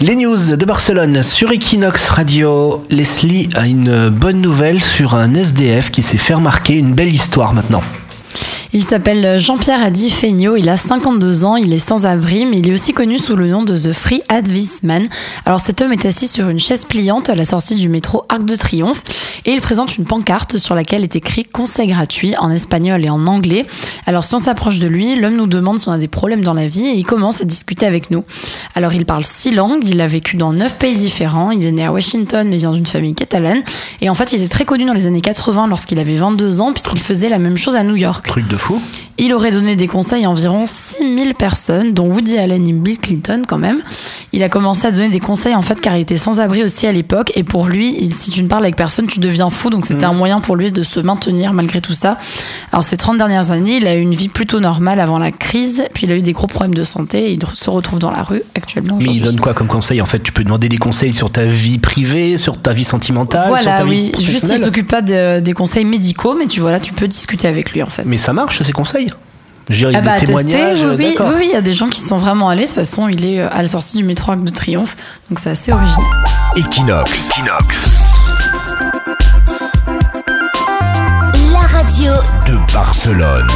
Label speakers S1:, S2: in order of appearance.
S1: Les news de Barcelone sur Equinox Radio. Leslie a une bonne nouvelle sur un SDF qui s'est fait remarquer. Une belle histoire maintenant.
S2: Il s'appelle Jean-Pierre Adi Feigno, il a 52 ans, il est sans-abri, mais il est aussi connu sous le nom de The Free Advice Man. Alors cet homme est assis sur une chaise pliante à la sortie du métro Arc de Triomphe et il présente une pancarte sur laquelle est écrit conseil gratuit en espagnol et en anglais. Alors si on s'approche de lui, l'homme nous demande si on a des problèmes dans la vie et il commence à discuter avec nous. Alors il parle six langues, il a vécu dans neuf pays différents, il est né à Washington mais vient d'une famille catalane et en fait il était très connu dans les années 80 lorsqu'il avait 22 ans puisqu'il faisait la même chose à New York.
S1: Fou.
S2: Il aurait donné des conseils à environ 6000 personnes, dont Woody Allen et Bill Clinton quand même. Il a commencé à donner des conseils en fait car il était sans abri aussi à l'époque et pour lui, il- si tu ne parles avec personne, tu deviens fou donc c'était un moyen pour lui de se maintenir malgré tout ça. Alors ces 30 dernières années, il a eu une vie plutôt normale avant la crise, puis il a eu des gros problèmes de santé et il se retrouve dans la rue actuellement.
S1: Mais il donne quoi comme conseil En fait, tu peux demander des conseils sur ta vie privée, sur ta vie sentimentale, sur
S2: Voilà,
S1: ta vie
S2: oui. Juste, il s'occupe pas de- des conseils médicaux, mais tu vois là, tu peux discuter avec lui en fait.
S1: Mais ça marche, ces conseils? Je veux dire, il y a
S2: Ah bah,
S1: des
S2: tester,
S1: témoignages.
S2: oui, oui,
S1: d'accord.
S2: oui, oui, il y a des gens qui sont vraiment allés. De toute façon, il est euh, à la sortie du métro Arc de Triomphe, donc c'est assez original.
S3: Equinox.
S4: La radio
S3: De Barcelone.